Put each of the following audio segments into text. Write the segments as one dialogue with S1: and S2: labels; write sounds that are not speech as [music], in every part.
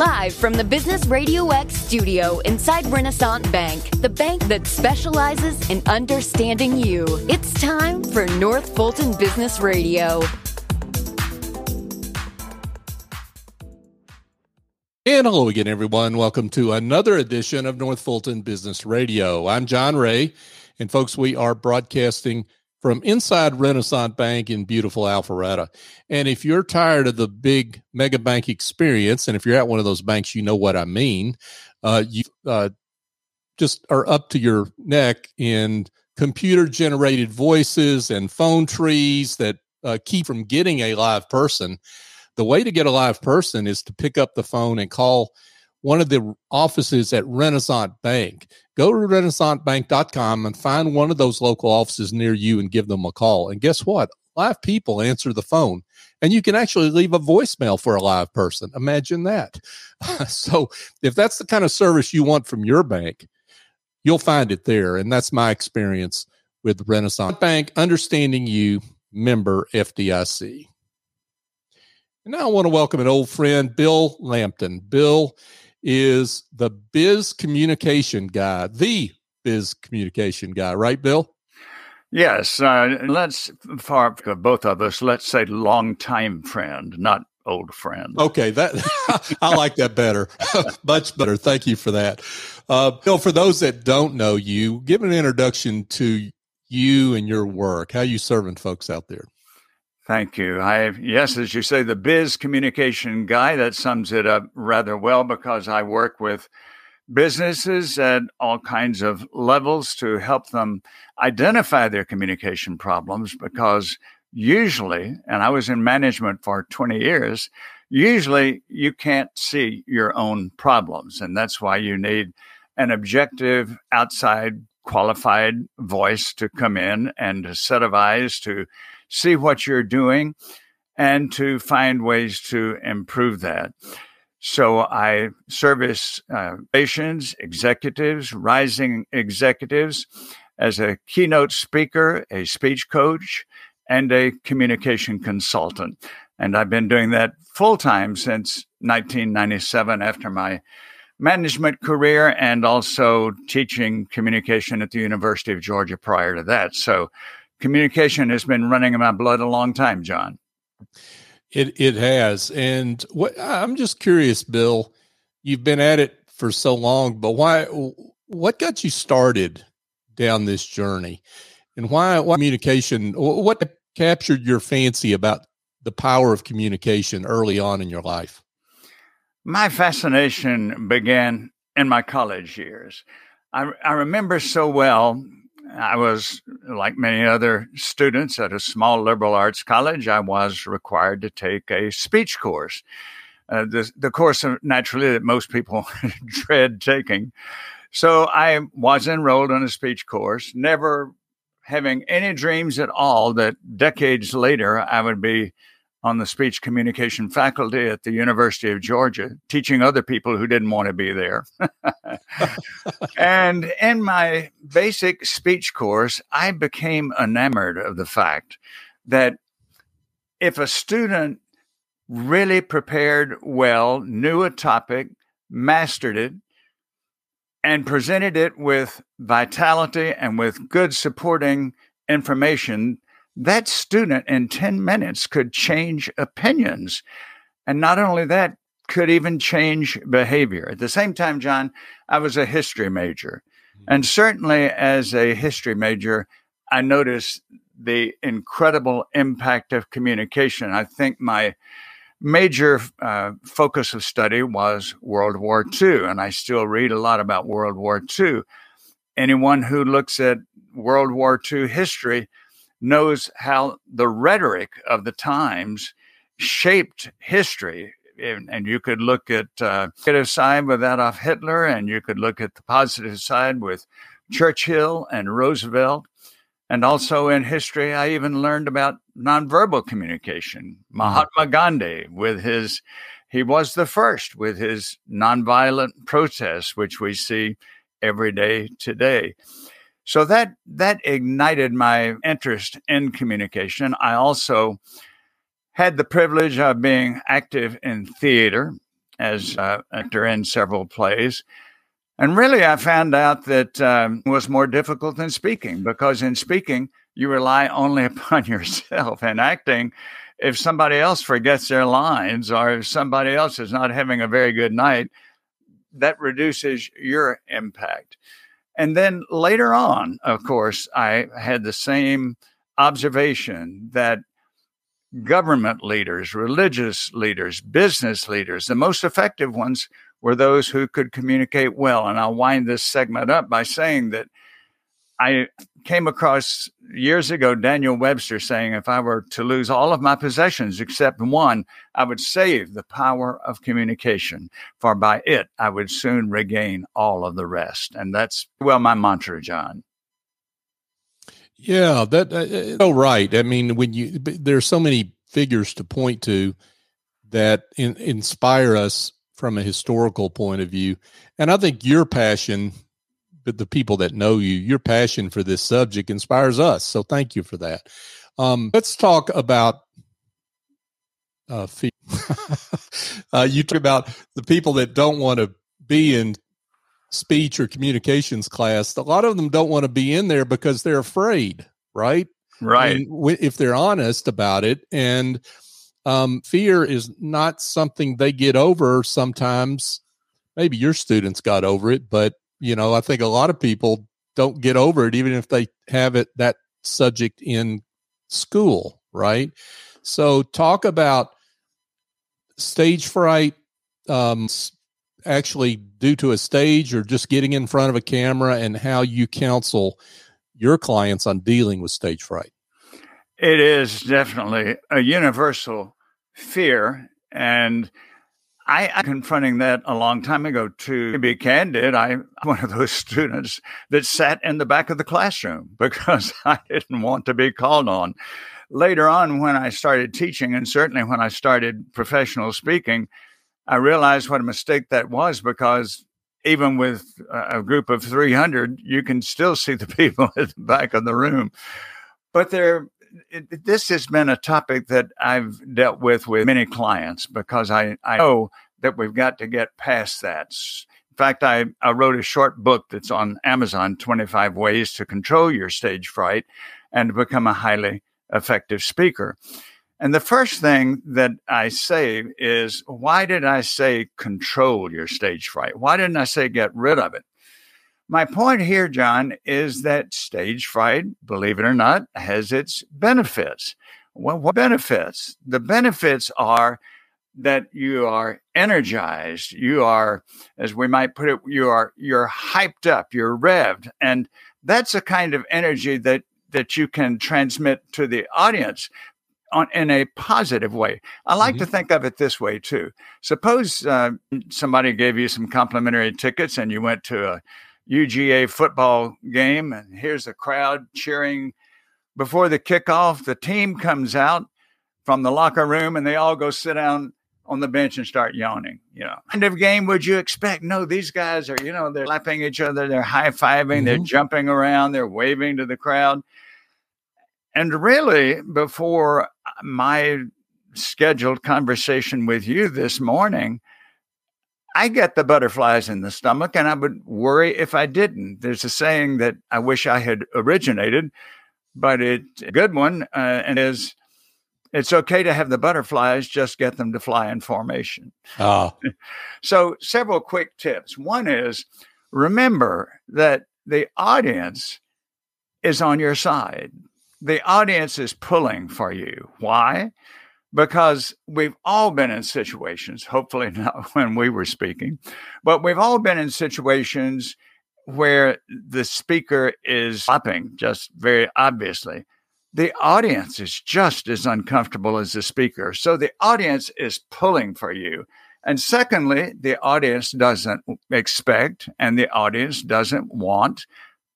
S1: Live from the Business Radio X studio inside Renaissance Bank, the bank that specializes in understanding you. It's time for North Fulton Business Radio.
S2: And hello again, everyone. Welcome to another edition of North Fulton Business Radio. I'm John Ray, and folks, we are broadcasting from inside Renaissance Bank in beautiful Alpharetta. And if you're tired of the big mega bank experience, and if you're at one of those banks, you know what I mean. Uh, you uh, just are up to your neck in computer generated voices and phone trees that uh, keep from getting a live person. The way to get a live person is to pick up the phone and call one of the offices at Renaissance Bank. Go to renaissancebank.com and find one of those local offices near you and give them a call. And guess what? Live people answer the phone, and you can actually leave a voicemail for a live person. Imagine that. [laughs] so, if that's the kind of service you want from your bank, you'll find it there. And that's my experience with Renaissance Bank, understanding you, member FDIC. And now I want to welcome an old friend, Bill Lampton. Bill is the biz communication guy, the biz communication guy, right, Bill?
S3: Yes. Uh, let's, for both of us, let's say long time friend, not old friend.
S2: Okay, that [laughs] I like that better, [laughs] much better. Thank you for that, uh, Bill. For those that don't know you, give an introduction to you and your work. How you serving folks out there?
S3: Thank you. I yes, as you say, the biz communication guy. That sums it up rather well because I work with businesses at all kinds of levels to help them identify their communication problems. Because usually, and I was in management for 20 years, usually you can't see your own problems, and that's why you need an objective outside qualified voice to come in and a set of eyes to see what you're doing and to find ways to improve that. So I service uh, patients, executives, rising executives as a keynote speaker, a speech coach, and a communication consultant. And I've been doing that full time since 1997 after my management career and also teaching communication at the University of Georgia prior to that. So communication has been running in my blood a long time, John.
S2: It it has, and what I'm just curious, Bill. You've been at it for so long, but why? What got you started down this journey, and why? Why communication? What captured your fancy about the power of communication early on in your life?
S3: My fascination began in my college years. I, I remember so well I was, like many other students at a small liberal arts college, I was required to take a speech course. Uh, the, the course, naturally, that most people [laughs] dread taking. So I was enrolled in a speech course, never having any dreams at all that decades later I would be on the speech communication faculty at the University of Georgia, teaching other people who didn't want to be there. [laughs] and in my basic speech course, I became enamored of the fact that if a student really prepared well, knew a topic, mastered it, and presented it with vitality and with good supporting information, that student in 10 minutes could change opinions. And not only that, could even change behavior. At the same time, John, I was a history major. Mm-hmm. And certainly as a history major, I noticed the incredible impact of communication. I think my major uh, focus of study was World War II, and I still read a lot about World War II. Anyone who looks at World War II history knows how the rhetoric of the times shaped history. And you could look at uh, negative side with Adolf Hitler, and you could look at the positive side with Churchill and Roosevelt. And also in history, I even learned about nonverbal communication. Mm-hmm. Mahatma Gandhi, with his, he was the first with his nonviolent protests, which we see every day today. So that that ignited my interest in communication. I also had the privilege of being active in theater as an actor in several plays. And really, I found out that um, was more difficult than speaking because in speaking, you rely only [laughs] upon yourself. And acting, if somebody else forgets their lines or if somebody else is not having a very good night, that reduces your impact. And then later on, of course, I had the same observation that government leaders, religious leaders, business leaders, the most effective ones were those who could communicate well. And I'll wind this segment up by saying that I came across years ago Daniel Webster saying, if I were to lose all of my possessions except one, I would save the power of communication, for by it I would soon regain all of the rest. And that's, well, my mantra, John.
S2: Yeah, that uh, oh right. I mean, when you there's so many figures to point to that in, inspire us from a historical point of view, and I think your passion, the people that know you, your passion for this subject inspires us. So thank you for that. Um, let's talk about uh, [laughs] uh, you talk about the people that don't want to be in speech or communications class, a lot of them don't want to be in there because they're afraid, right?
S3: Right.
S2: if they're honest about it. And um, fear is not something they get over sometimes. Maybe your students got over it, but you know, I think a lot of people don't get over it, even if they have it that subject in school, right? So, talk about stage fright, um, actually due to a stage or just getting in front of a camera and how you counsel your clients on dealing with stage fright?
S3: It is definitely a universal fear. And I, am confronting that a long time ago. To be candid, I'm one of those students that sat in the back of the classroom [laughs] because I didn't want to be called on. Later on, when I started teaching, and certainly when I started professional speaking, I realized what a mistake that was because even with a group of 300, you can still see the [laughs] people at the back of the room. But there, it, this has been a topic that I've dealt with with many clients because I, I know that we've got to get past that. In fact, I, I wrote a short book that's on Amazon 25 Ways to Control Your Stage Fright and Become a Highly Effective Speaker. And the first thing that I say is, why did I say control your stage fright? Why didn't I say get rid of it? My point here, John, is that stage fright, believe it or not, has its benefits. Well, what benefits? The benefits are that you are energized, you are, as we might put it, you are you're hyped up, you're revved, and that's a kind of energy that that you can transmit to the audience on, in a positive way. I like mm-hmm. to think of it this way too. Suppose uh, somebody gave you some complimentary tickets and you went to a UGA football game, and here's a crowd cheering before the kickoff. The team comes out from the locker room and they all go sit down on the bench and start yawning. You know, kind of game would you expect? No, these guys are, you know, they're lapping each other, they're high fiving, mm-hmm. they're jumping around, they're waving to the crowd. And really, before my scheduled conversation with you this morning, I get the butterflies in the stomach and I would worry if I didn't. There's a saying that I wish I had originated, but it's a good one uh, and is it's okay to have the butterflies, just get them to fly in formation. Oh. [laughs] so, several quick tips. One is remember that the audience is on your side the audience is pulling for you. Why? Because we've all been in situations, hopefully [laughs] not when we were speaking, but we've all been in situations where the speaker is clapping, just very obviously. The audience is just as uncomfortable as the speaker. So the audience is pulling for you. And secondly, the audience doesn't expect and the audience doesn't want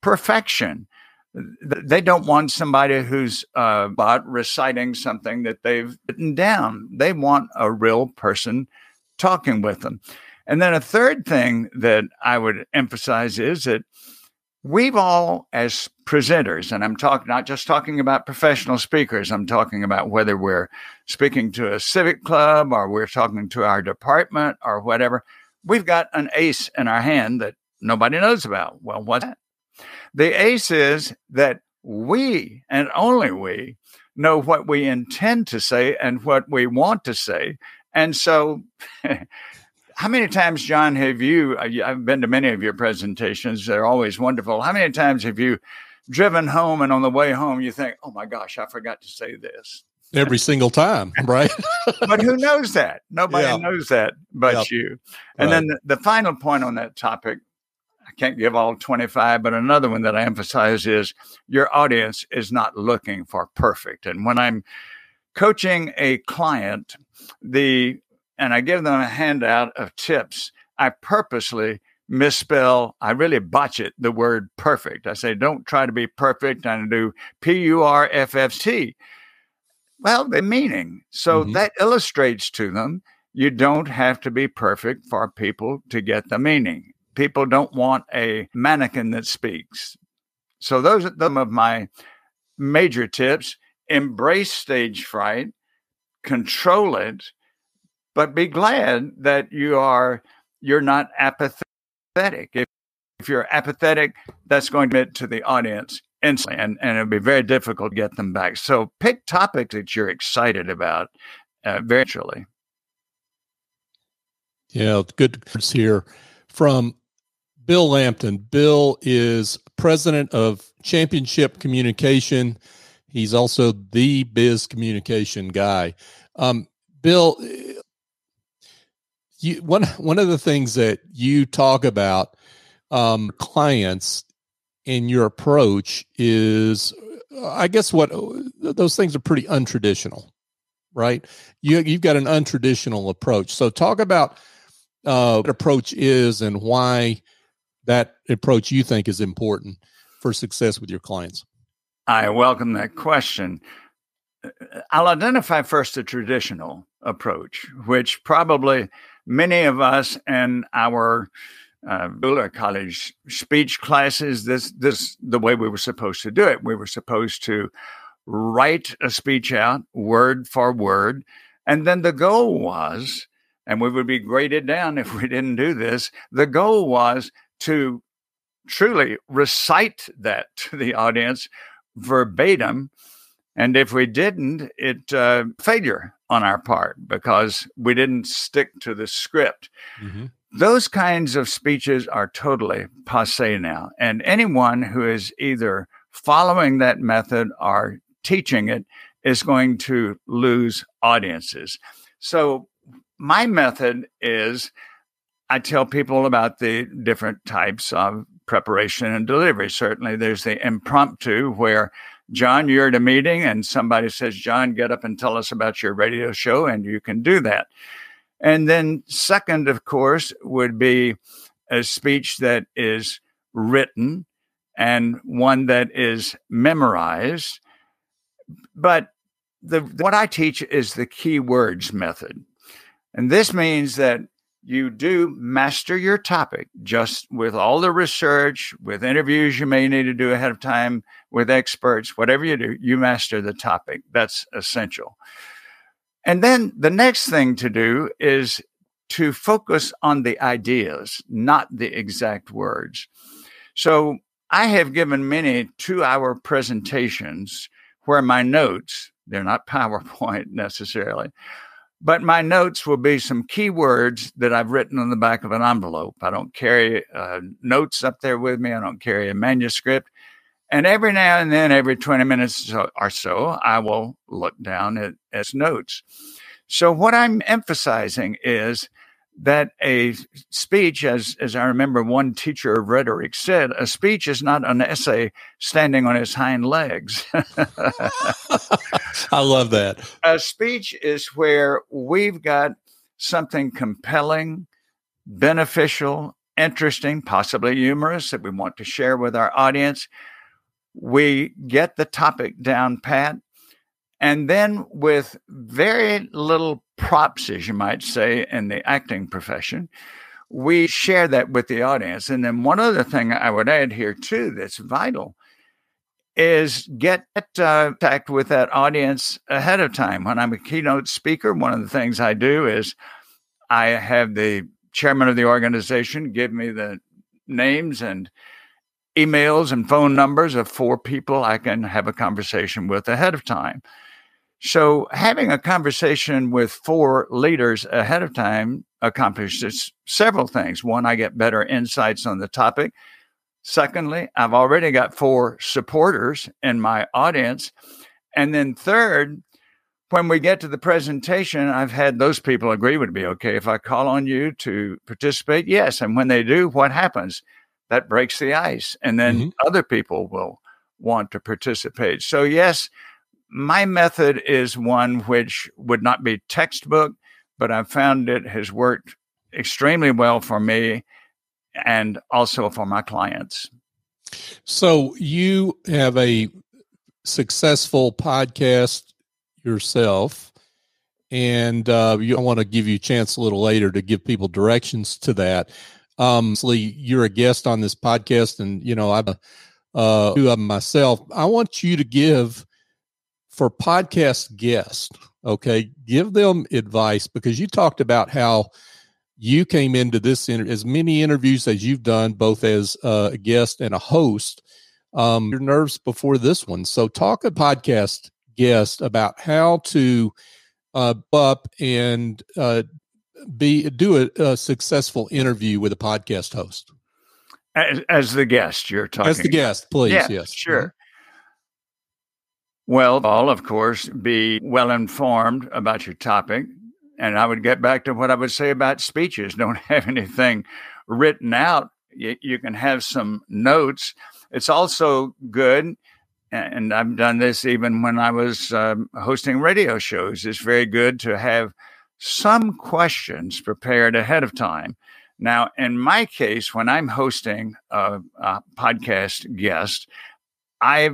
S3: perfection they don't want somebody who's uh, reciting something that they've written down. They want a real person talking with them. And then a third thing that I would emphasize is that we've all, as presenters, and I'm talking not just talking about professional speakers, I'm talking about whether we're speaking to a civic club or we're talking to our department or whatever, we've got an ace in our hand that nobody knows about. Well, what's that? The ace is that we and only we know what we intend to say and what we want to say. And so [laughs] how many times, John, have you? Uh, I've been to many of your presentations. They're always wonderful. How many times have you driven home and on the way home you think, "Oh my gosh, I forgot to say this."
S2: Every single time, [laughs] right?
S3: but who knows that? Nobody yeah. knows that but you. And right. then the, the final point on that topic, can't give all 25, but another one that I emphasize is your audience is not looking for perfect. And when I'm coaching a client, the and I give them a handout of tips. I purposely misspell, I really botch it, the word perfect. I say, don't try to be perfect and do P U R F F T. Well, the meaning. So mm-hmm. that illustrates to them you don't have to be perfect for people to get the meaning. People don't want a mannequin that speaks. So those are some of my major tips. Embrace stage fright, control it, but be glad that you are you're not apathetic. If, if you're apathetic, that's going to get to the audience instantly, and, and it'll be very difficult to get them back. So pick topics that you're excited about uh, virtually.
S2: Yeah, good to hear from Bill Lampton. Bill is president of Championship Communication. He's also the biz communication guy. Um, Bill, you one one of the things that you talk about um, clients in your approach is i guess what those things are pretty untraditional right you you've got an untraditional approach so talk about uh, what approach is and why that approach you think is important for success with your clients
S3: i welcome that question i'll identify first the traditional approach which probably many of us in our uh, college speech classes, this this the way we were supposed to do it. We were supposed to write a speech out word for word, and then the goal was, and we would be graded down if we didn't do this. The goal was to truly recite that [laughs] to the audience verbatim and if we didn't, it uh, failure on our part because we didn't stick to the script. Mm-hmm. Those kinds of speeches are totally passe now. And anyone who is either following that method or teaching it is going to lose audiences. So, my method is I tell people about the different types of preparation and delivery. Certainly, there's the impromptu where John, you're at a meeting and somebody says, John, get up and tell us about your radio show, and you can do that. And then, second, of course, would be a speech that is written and one that is memorized. But the, what I teach is the key words method. And this means that you do master your topic just with all the research, with interviews you may need to do ahead of time with experts, whatever you do, you master the topic. That's essential. And then the next thing to do is to focus on the ideas, not the exact words. So I have given many two hour presentations where my notes, they're not [laughs] PowerPoint necessarily, but my notes will be some keywords that I've written on the back of an envelope. I don't carry uh, notes up there with me. I don't carry a manuscript. And every now and then, every 20 minutes or so, I will look down at, at notes. So, what I'm emphasizing is that a speech, as, as I remember one teacher of rhetoric said, a speech is not an essay standing on its hind legs. [laughs]
S2: I love that.
S3: A speech is where we've got something compelling, beneficial, interesting, possibly humorous that we want to share with our audience. We get the topic down pat. And then, with very little props, as you might say, in the acting profession, we share that with the audience. And then one other thing I would add here too that's vital is get uh, contact with that audience ahead of time. When I'm a keynote speaker, one of the things I do is I have the chairman of the organization give me the names and emails and phone numbers of four people I can have a conversation with ahead of time. So, having a conversation with four leaders ahead of time accomplishes several things. One, I get better insights on the topic. Secondly, I've already got four supporters in my audience. And then, third, when we get to the presentation, I've had those people agree with me. Okay, if I call on you to participate, yes. And when they do, what happens? That breaks the ice. And then mm-hmm. other people will want to participate. So, yes, my method is one which would not be textbook, but I've found it has worked extremely well for me and also for my clients.
S2: So you have a successful podcast yourself, and uh, you, I want to give you a chance a little later to give people directions to that. Um, so you're a guest on this podcast, and you know I'm uh, two of them myself. I want you to give for podcast guests. Okay, give them advice because you talked about how you came into this inter- as many interviews as you've done, both as a guest and a host. Um, your nerves before this one. So, talk a podcast guest about how to uh, up and uh, be do a, a, successful interview with a podcast host.
S3: As, as the guest, you're talking.
S2: As the guest, please.
S3: Yeah,
S2: yes,
S3: sure. Well, all of course, be well informed about your topic. And I would get back to what I would say about speeches. [laughs] Don't have anything written out. You, you can have some notes. It's also good, and I've done this even when I was um, hosting radio shows. It's very good to have some questions prepared ahead of time. Now, in my case, when I'm hosting a, a podcast guest, I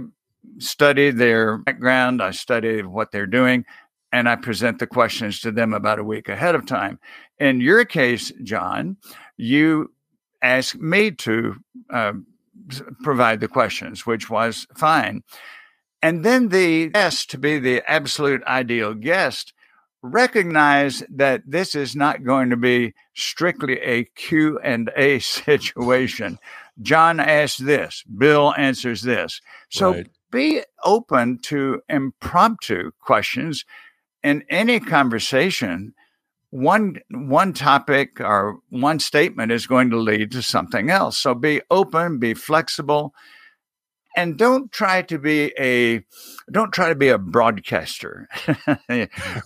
S3: study their background, I study what they're doing, and I present the questions to them about a week ahead of time. In your case, John, you asked me to uh, provide the questions, which was fine. And then the guest, to be the absolute ideal guest, recognize that this is not going to be strictly a Q and A [laughs] situation. John asks this, Bill answers this. So right be open to impromptu questions in any conversation. One one topic or one statement is going to lead to something else. So be open be flexible and don't try to be a don't try to be a broadcaster. [laughs]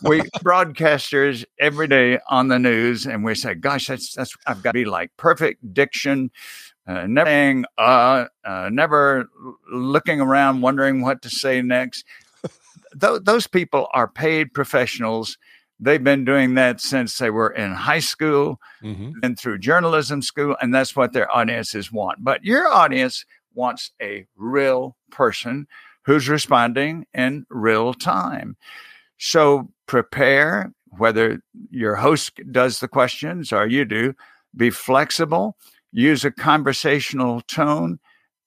S3: We [laughs] broadcasters every day on the news and we say gosh that's that's i've got to be like perfect diction uh, never saying, uh, uh, never looking around wondering what to say next. [laughs] Th- those people are paid professionals. They've been doing that since they were in high school mm-hmm. and through journalism school, and that's what their audiences want. But your audience wants a real person who's responding in real time. So prepare, whether your host does the questions or you do, be flexible use a conversational tone,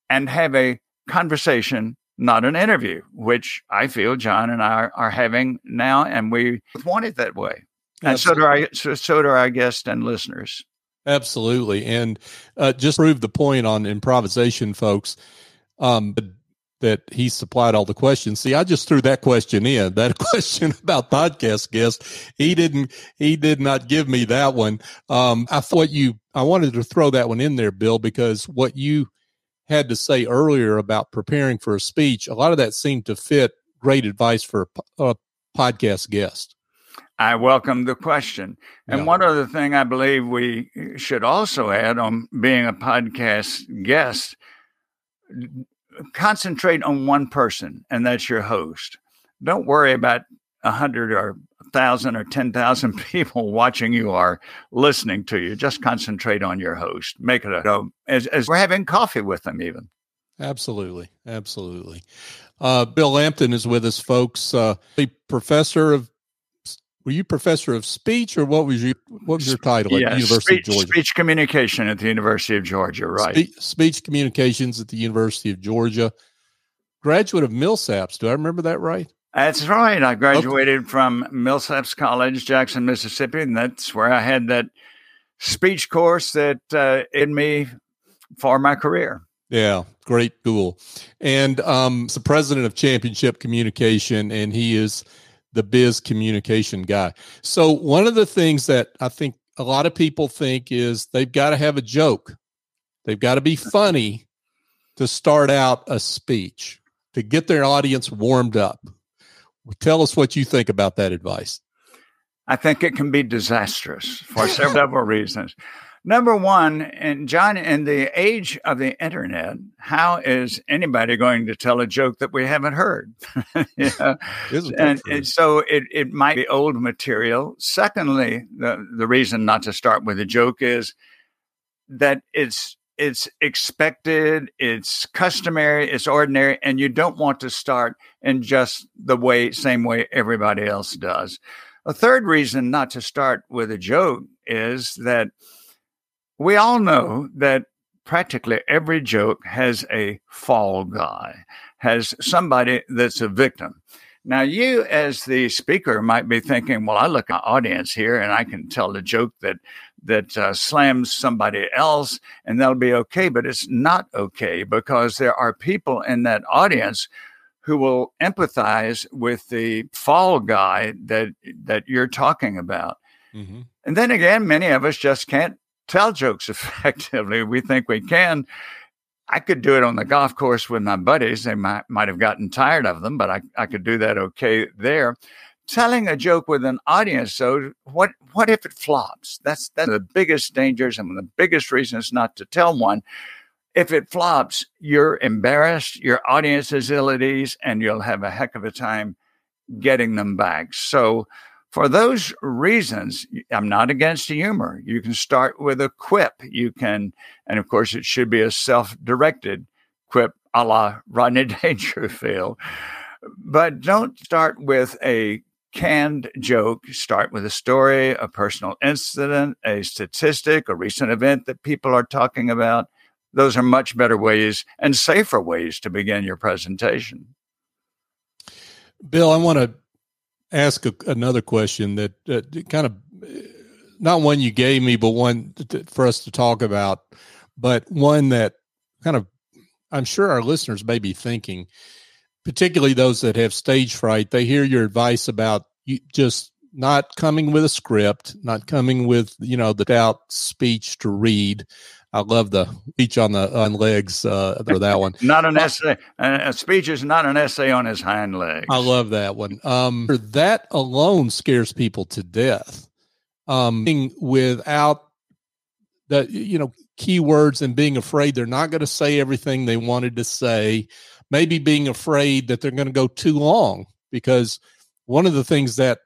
S3: and have a conversation, not an interview, which I feel John and I are, are having now, and we want it that way. And so do our so, so do our guests and listeners.
S2: Absolutely, and uh, just prove the point on improvisation, folks. Um, that he supplied all the questions. See, I just threw that question in. That [laughs] question about podcast guests, he didn't. He did not give me that one. Um, I thought you. I wanted to throw that one in there, Bill, because what you had to say earlier about preparing for a speech, a lot of that seemed to fit great advice for a, a podcast guest.
S3: I welcome the question. And yeah. one other thing I believe we should also add on being a podcast guest concentrate on one person, and that's your host. Don't worry about a hundred or a thousand or ten thousand [laughs] people watching you or listening to you. Just concentrate on your host. Make it a as, as we're having coffee with them, even.
S2: Absolutely, absolutely. Uh, Bill Lampton is with us, folks. Uh, a professor of were you professor of speech or what was your what was your title at the University
S3: speech,
S2: of Georgia?
S3: Speech communication at the University of Georgia, right?
S2: Spe- speech communications at the University of Georgia. Graduate of Millsaps. Do I remember that right?
S3: That's right. I graduated okay. from Millsaps College, Jackson, Mississippi, and that's where I had that speech course that uh, in me for my career.
S2: Yeah, great school. And um, the president of Championship Communication, and he is the biz communication guy. So, one of the things that I think a lot of people think is they've got to have a joke, they've got to be funny to start out a speech to get their audience warmed up. Tell us what you think about that advice.
S3: I think it can be disastrous for several reasons. Number one, and John, in the age of the internet, how is anybody going to tell a joke that we haven't heard? [laughs] and, and, so it, it might be old material. Secondly, the, the reason not to start with a joke is that it's it's expected, it's customary, it's ordinary, and you don't want to start in just the way same way everybody else does. A third reason not to start with a joke is that we all know that practically every joke has a fall guy, has somebody that's a victim. Now, you as the speaker might be thinking, well, I look at my audience here and I can tell a joke that that uh, slams somebody else and that'll be okay. But it's not okay because there are people in that audience who will empathize with the fall guy that that you're talking about. Mm-hmm. And then again, many of us just can't tell jokes [laughs] effectively. We think we can. I could do it on the golf course with my buddies. They might might have gotten tired of them, but I, I could do that okay there. Telling a joke with an audience, so what what if it flops? That's that's the biggest dangers and the biggest reasons not to tell one. If it flops, you're embarrassed, your audience is ill at ease, and you'll have a heck of a time getting them back. So for those reasons, I'm not against humor. You can start with a quip. You can, and of course, it should be a self directed quip a la Rodney [laughs] Dangerfield. But don't start with a canned joke. Start with a story, a personal incident, a statistic, a recent event that people are talking about. Those are much better ways and safer ways to begin your presentation.
S2: Bill, I want to ask a, another question that uh, kind of not one you gave me, but one for us to talk about, but one that kind of I'm sure our listeners may be thinking, particularly those that have stage fright. They hear your advice about you just not coming with a script, not coming with you know the doubt speech to read, I love the speech on the on legs uh, for that one. [laughs]
S3: not an essay. A speech is not an essay on his hind legs.
S2: I love that one. Um, that alone scares people to death. Um, without the you know keywords and being afraid they're not going to say everything they wanted to say. Maybe being afraid that they're going to go too long because one of the things that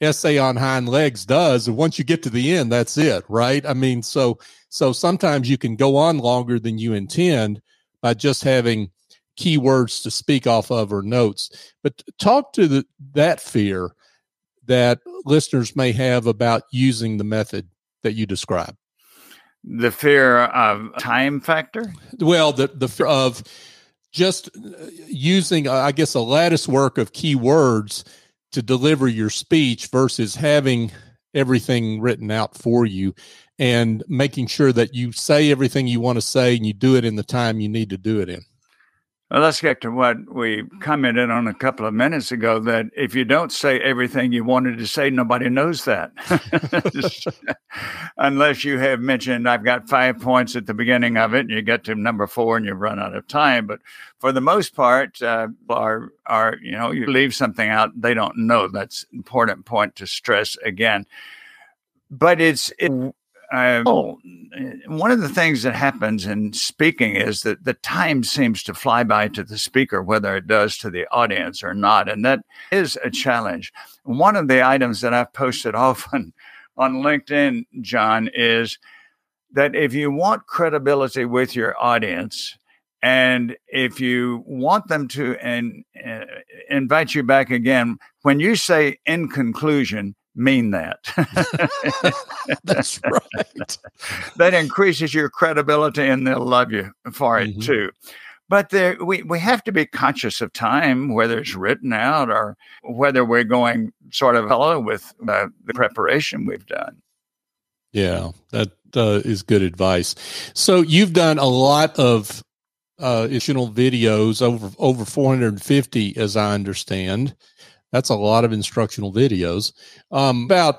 S2: essay on hind legs does and once you get to the end that's it right? I mean so so sometimes you can go on longer than you intend by just having keywords to speak off of or notes. But talk to the, that fear that listeners may have about using the method that you describe.
S3: The fear of time factor?
S2: Well the the fear of just uh, using i guess a lattice work of keywords to deliver your speech versus having everything written out for you and making sure that you say everything you want to say and you do it in the time you need to do it in.
S3: Well, let's get to what we commented on a couple of minutes ago that if you don't say everything you wanted to say, nobody knows that. [laughs] [laughs] Unless you have mentioned, I've got five points at the beginning of it, and you get to number four and you run out of time. But for the most part, uh, are, are, you know, you leave something out, they don't know. That's important point to stress again. But it's, it, uh, one of the things that happens in speaking is that the time seems to fly by to the speaker, whether it does to the audience or not. And that is a challenge. One of the items that I've posted [laughs] often on LinkedIn, John, is that if you want credibility with your audience, And if you want them to and uh, invite you back again, when you say in conclusion, mean that. [laughs]
S2: That's right. [laughs]
S3: that increases your credibility and they'll love you for it mm-hmm. too. But there, we, we have to be conscious of time, whether it's written out or whether we're going sort of hello with uh, the preparation we've done.
S2: Yeah, that uh, is good advice. So you've done a lot of uh, additional videos, over over 450, as I understand. That's a lot of instructional videos um, about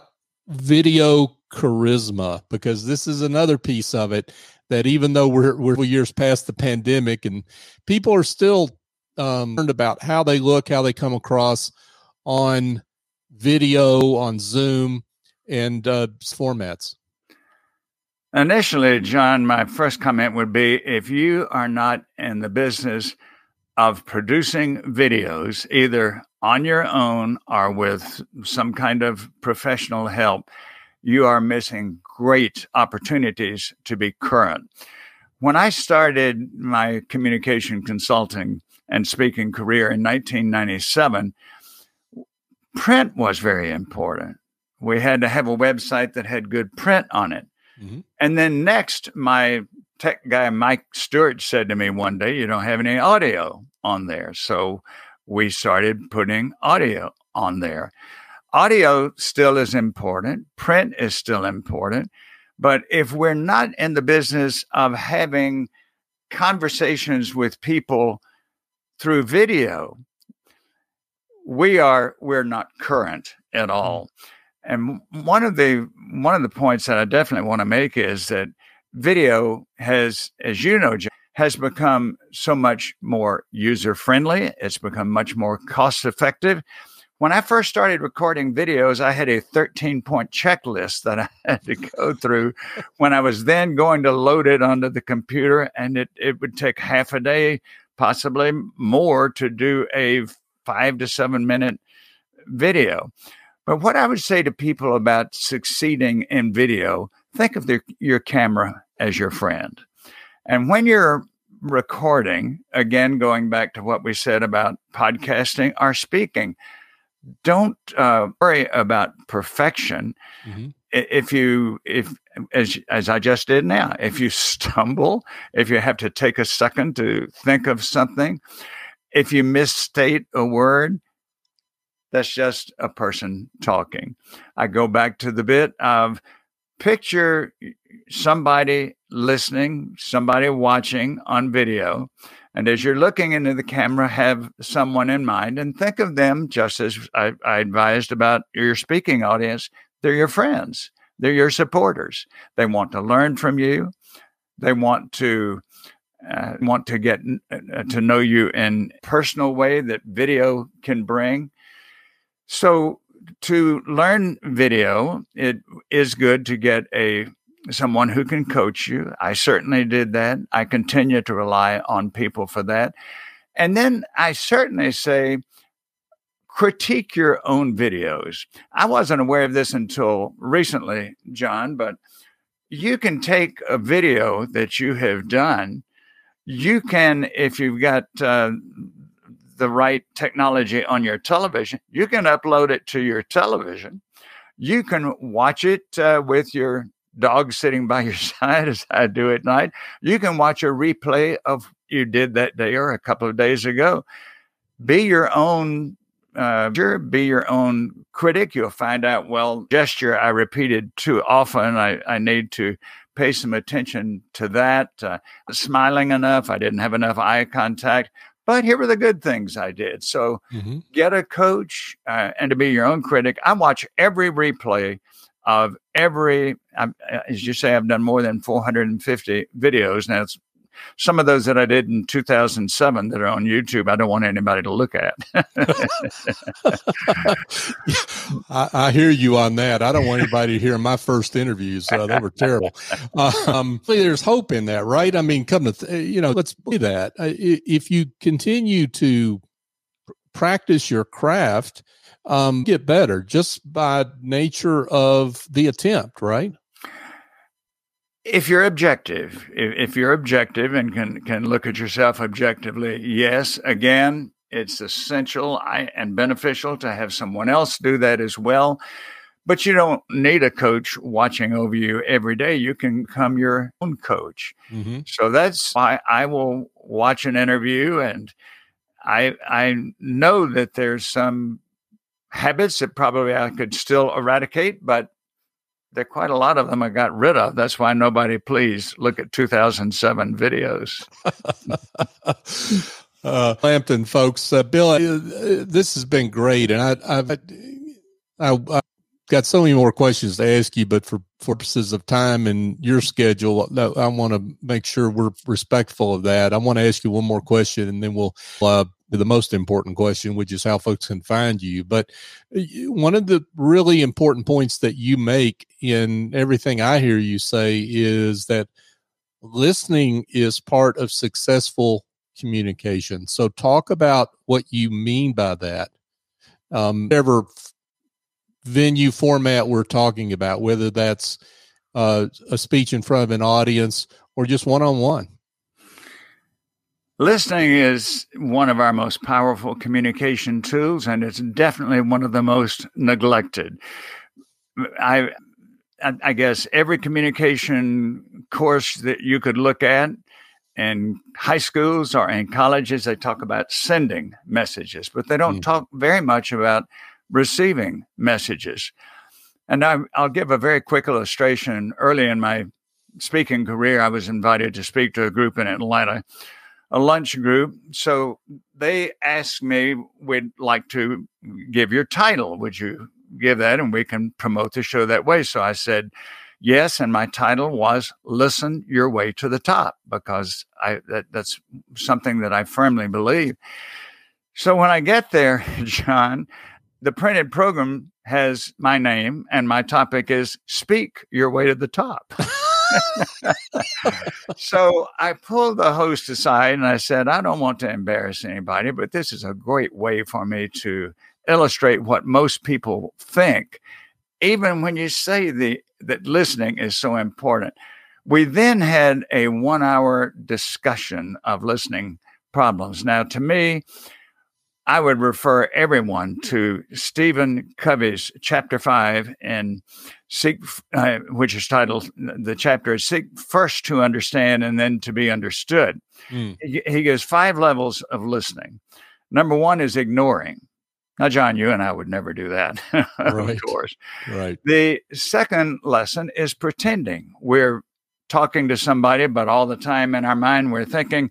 S2: video charisma, because this is another piece of it that even though we're we're years past the pandemic and people are still um, learned about how they look, how they come across on video, on Zoom, and uh, formats.
S3: Initially, John, my first comment would be if you are not in the business of producing videos, either on your own or with some kind of professional help, you are missing great opportunities to be current. When I started my communication consulting and speaking career in 1997, print was very important. We had to have a website that had good print on it. Mm-hmm. And then next, my tech guy, Mike Stewart, said to me one day, You don't have any audio on there. So we started putting audio on there. Audio still is important, print is still important. But if we're not in the business of having conversations with people through video, we are we're not current at all. Mm-hmm. And one of the one of the points that I definitely want to make is that video has, as you know, has become so much more user friendly. It's become much more cost effective. When I first started recording videos, I had a 13 point checklist that I [laughs] had to go through when I was then going to load it onto the computer. And it, it would take half a day, possibly more, to do a five to seven minute video. But what I would say to people about succeeding in video, think of the, your camera as your friend. And when you're recording, again, going back to what we said about podcasting or speaking, don't uh, worry about perfection. Mm-hmm. If you, if as as I just did now, if you stumble, if you have to take a second to think of something, if you misstate a word, that's just a person talking. I go back to the bit of picture somebody listening, somebody watching on video. And as you're looking into the camera, have someone in mind and think of them just as I, I advised about your speaking audience. They're your friends, they're your supporters. They want to learn from you, they want to. Uh, want to get uh, to know you in personal way that video can bring so to learn video, it is good to get a someone who can coach you. I certainly did that. I continue to rely on people for that. And then I certainly say critique your own videos. I wasn't aware of this until recently, John, but you can take a video that you have done. You can, if you've got uh, the right technology on your television, you can upload it to your television. You can watch it uh, with your dog sitting by [laughs] your side, as I do at night. You can watch a replay of you did that day or a couple of days ago. Be your own uh, be your own critic. You'll find out, well, gesture I repeated too often. I, I need to pay some attention to that. Uh, smiling enough. I didn't have enough eye contact. But here were the good things I did. So mm-hmm. get a coach uh, and to be your own critic. I watch every replay of every, as you say, I've done more than 450 videos. Now, it's some of those that I did in 2007 that are on YouTube, I don't want anybody to look at. [laughs]
S2: I, I, hear you on that. I don't want anybody to hear my first interviews. Uh, they were terrible. Um, there's hope in that, right? I mean, come to, th- you know, let's be that. Uh, if you continue to practice your craft, um, get better just by nature of the attempt, right?
S3: If you're objective, if, if you're objective and can can look at yourself objectively, yes. Again, it's essential and beneficial to have someone else do that as well. But you don't need a coach watching over you every day. You can become your own coach. Mm-hmm. So that's why I will watch an interview and I I know that there's some habits that probably I could still eradicate, but there quite a lot of them I got rid of. That's why nobody please look at 2007 videos. [laughs]
S2: uh, Lampton folks, uh, Bill, uh, this has been great, and I, I've, I, have got so many more questions to ask you, but for purposes of time and your schedule, I want to make sure we're respectful of that. I want to ask you one more question, and then we'll uh, the most important question, which is how folks can find you. But one of the really important points that you make in everything I hear you say is that listening is part of successful communication. So, talk about what you mean by that. Um, whatever venue format we're talking about, whether that's uh, a speech in front of an audience or just one on one.
S3: Listening is one of our most powerful communication tools, and it's definitely one of the most neglected. I, I guess every communication course that you could look at in high schools or in colleges, they talk about sending messages, but they don't mm. talk very much about receiving messages. And I, will give a very quick illustration. Early in my speaking career, I was invited to speak to a group in Atlanta a lunch group. So they asked me, we'd like to give your title. Would you give that? And we can promote the show that way. So I said, yes. And my title was Listen Your Way to the Top because I, that, that's something that I firmly believe. So when I get there, [laughs] John, the printed program has my name and my topic is Speak Your Way to the Top. [laughs] so I pulled the host aside and I said, I don't want to embarrass anybody, but this is a great way for me to illustrate what most people think, even when you say the that listening is so important. We then had a one hour discussion of listening problems. Now, to me, I would refer everyone to Stephen Covey's chapter five in Seek, uh, which is titled the chapter is Seek First to Understand and Then to Be Understood. Mm. He, he gives five levels of listening. Number one is ignoring. Now, John, you and I would never do that, [laughs] right. of course.
S2: Right.
S3: The second lesson is pretending. We're talking to somebody, but all the time in our mind, we're thinking,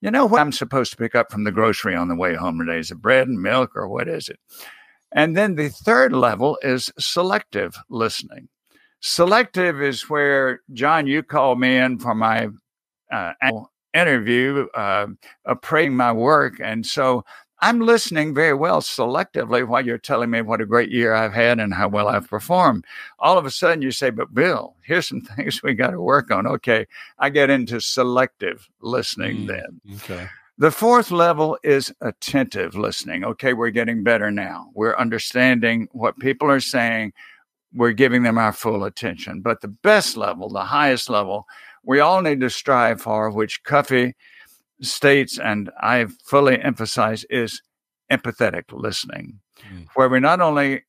S3: you know what I'm supposed to pick up from the grocery on the way home today? Is it bread and milk or what is it? And then the third level is selective listening. Selective is where, John, you called me in for my uh, interview, uh, appraising my work. And so I'm listening very well selectively while you're telling me what a great year I've had and how well I've performed. All of a sudden you say, but Bill, here's some [laughs] things we got to work on. Okay. I get into selective listening mm, then.
S2: Okay.
S3: The fourth level is attentive listening. Okay. We're getting better now. We're understanding what people are saying. We're giving them our full attention. But the best level, the highest level, we all need to strive for, which Covey states, and I fully emphasize, is empathetic listening, mm. where we not only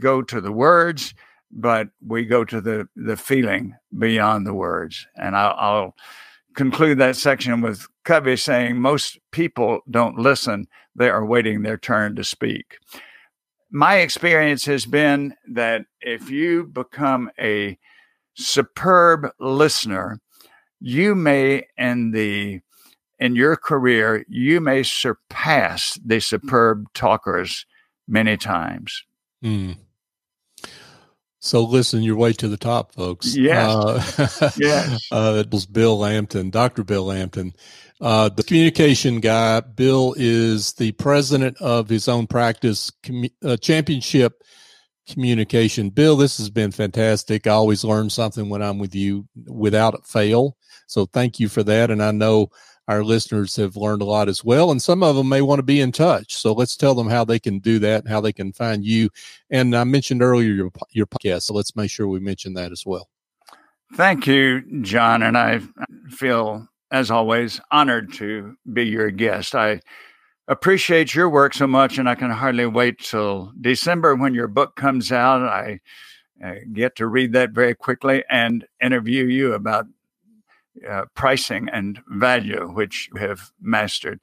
S3: go to the words, but we go to the, the feeling beyond the words. And I'll, I'll conclude that section with Covey saying most people don't listen, they are waiting their turn to speak. My experience has been that if you become a superb listener, you may, in the in your career, you may surpass the superb talkers many times.
S2: Mm. So listen your way to the top, folks.
S3: Yes. Uh, [laughs] yes.
S2: Uh, it was Bill Lampton, Dr. Bill Lampton, Uh, the communication guy, Bill is the president of his own practice, commu- uh, championship communication. Bill, this has been fantastic. I always learn something when I'm with you without fail. So thank you for that. And I know our listeners have learned a lot as well. And some of them may want to be in touch. So let's tell them how they can do that and how they can find you. And I mentioned earlier your, your podcast. So let's make sure we mention that as well.
S3: Thank you, John. And I feel, as always, honored to be your guest. I appreciate your work so much, and I can hardly wait till December when your book comes out. I uh, get to read that very quickly and interview you about uh, pricing and value, which you have mastered.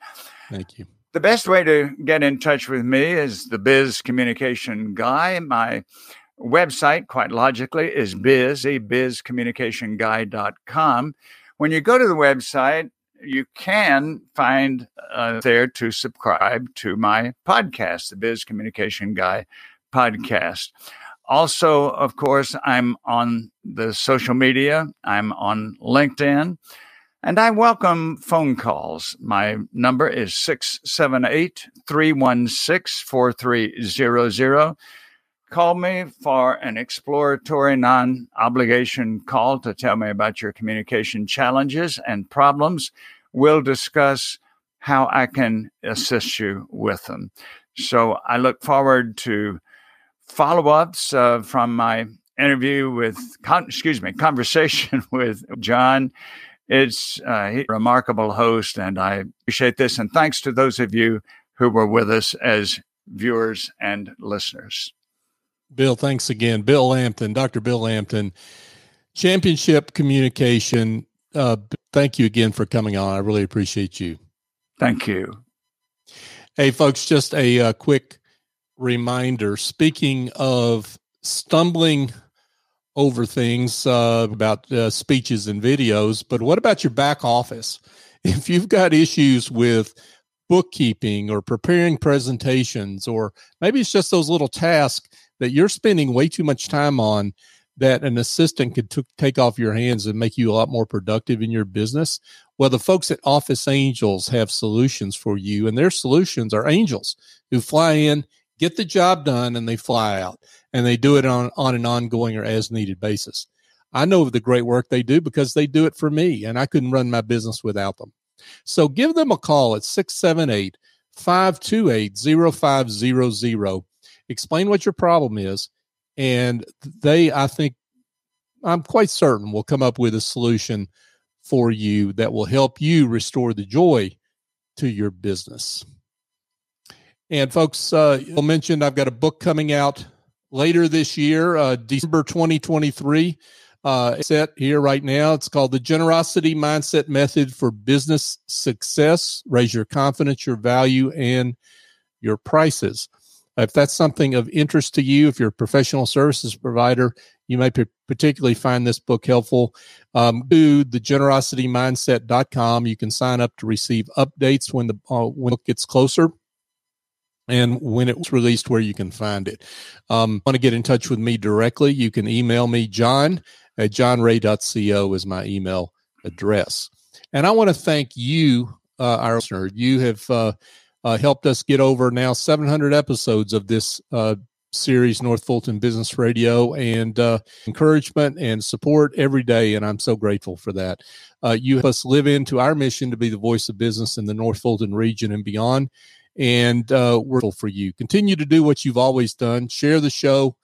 S2: Thank you.
S3: The best way to get in touch with me is the Biz Communication Guy. My website, quite logically, is biz, bizcommunicationguy.com. When you go to the website, you can find uh, there to subscribe to my podcast, the Biz Communication Guy podcast. Also, of course, I'm on the social media. I'm on LinkedIn. And I welcome phone calls. My number is 678 316 4300. Call me for an exploratory, non obligation call to tell me about your communication challenges and problems. We'll discuss how I can assist you with them. So I look forward to follow ups uh, from my interview with, con- excuse me, [laughs] conversation with John. It's a remarkable host, and I appreciate this. And thanks to those of you who were with us as viewers and listeners.
S2: Bill, thanks again. Bill Lampton, Dr. Bill Lampton, Championship Communication. Uh, thank you again for coming on. I really appreciate you.
S3: Thank you.
S2: Hey, folks, just a, a uh, quick reminder. Speaking of stumbling over things uh, about uh, speeches and videos, but what about your back office? [laughs] If you've got issues with bookkeeping or preparing presentations, or maybe it's just those little tasks that you're spending way too much time on that an assistant could t- take off your hands and make you a lot more productive in your business. Well, the folks at Office Angels have solutions for you, and their solutions are angels who fly in, get the job done, and they fly out, and they do it on, on an ongoing or as needed basis. I know of the great work they do because they do it for me, and I couldn't run my business without them. So give them a call at 678 528 0500 explain what your problem is, and they, I think, I'm quite certain, will come up with a solution for you that will help you restore the joy to your business. And folks, uh, you mentioned I've got a book coming out later this year, uh, December 2023. Uh, set here right now. It's called the Generosity Mindset Method for Business Success. Raise your confidence, your value, and your prices. If that's something of interest to you, if you're a professional services provider, you may particularly find this book helpful. Um, to thegenerositymindset.com. You can sign up to receive updates when the uh, when the book gets closer and when it's released where you can find it. Um, want to get in touch with me directly, you can email me, John at johnray.co is my email address. And I want to thank you, uh, our listener. You have uh, uh, helped us get over now 700 episodes of this uh, series, North Fulton Business Radio, and uh, encouragement and support every day. And I'm so grateful for that. Uh, you help us live into our mission to be the voice of business in the North Fulton region and beyond. And uh, we're for you. Continue to do what you've always done. Share the show.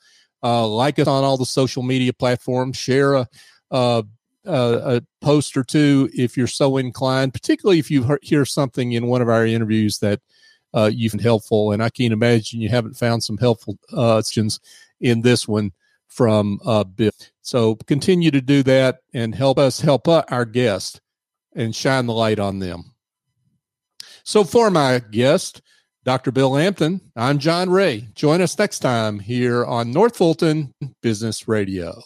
S2: Uh, like us on all the social media platforms. Share a, a uh, a post or two if you're so inclined, particularly if you hear something in one of our interviews that uh, you find helpful. And I can't imagine you haven't found some helpful uh, questions in this one from uh, Bill. So continue to do that and help us help our guest and shine the light on them. So for my guest, Dr. Bill Lampton, I'm John Ray. Join us next time here on North Fulton Business Radio.